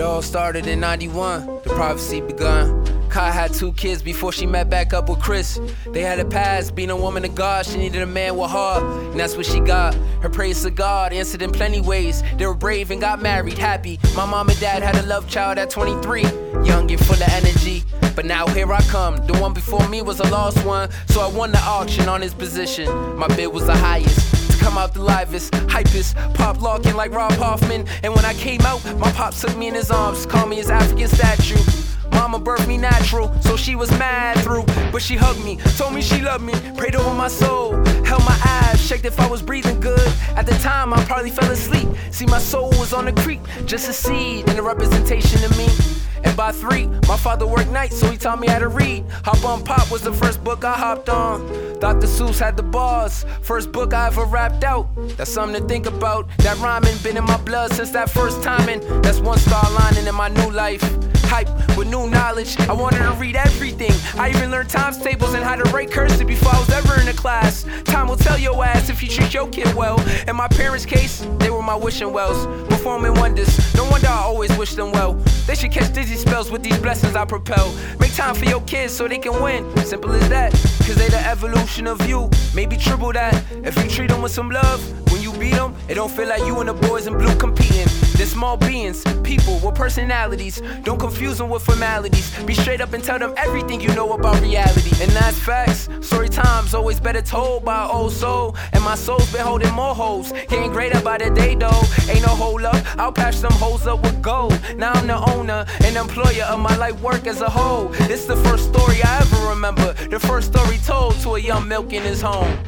all started in 91, the prophecy begun. Kai had two kids before she met back up with Chris. They had a past, being a woman of God, she needed a man with heart, and that's what she got. Her praise to God answered in plenty ways. They were brave and got married, happy. My mom and dad had a love child at 23, young and full of energy. But now here I come. The one before me was a lost one, so I won the auction on his position. My bid was the highest come out the livest, hypest, pop locking like Rob Hoffman. And when I came out, my pop took me in his arms, called me his African statue. Mama birthed me natural, so she was mad through. But she hugged me, told me she loved me, prayed over my soul, held my eyes, checked if I was breathing good. At the time, I probably fell asleep. See, my soul was on the creek, just a seed and a representation of me. By three, my father worked nights, so he taught me how to read. Hop on Pop was the first book I hopped on. Dr. Seuss had the bars, first book I ever rapped out. That's something to think about. That rhyming been in my blood since that first time, and that's one star lining in my new life. Hype with new knowledge, I wanted to read everything. I even learned times tables and how to write cursive before I was ever in a class. Time will tell your ass if you treat your kid well. In my parents' case, they were my wishing wells, performing wonders. No wonder I always wish them well. They should catch dizzy spells with these blessings I propel. Make time for your kids so they can win. Simple as that. Cause they the evolution of you. Maybe triple that. If you treat them with some love, when you beat them, it don't feel like you and the boys in blue competing. They're small beings, people with personalities. Don't confuse them with formalities. Be straight up and tell them everything you know about reality. And that's facts. Story time's always better told by old soul. And my soul's been holding more hoes. Getting greater by the day though. Ain't no hold up. I'll patch some hoes up with gold. Now I'm the owner and employer of my life work as a whole. This the first story I ever remember. The first story told to a young milk in his home.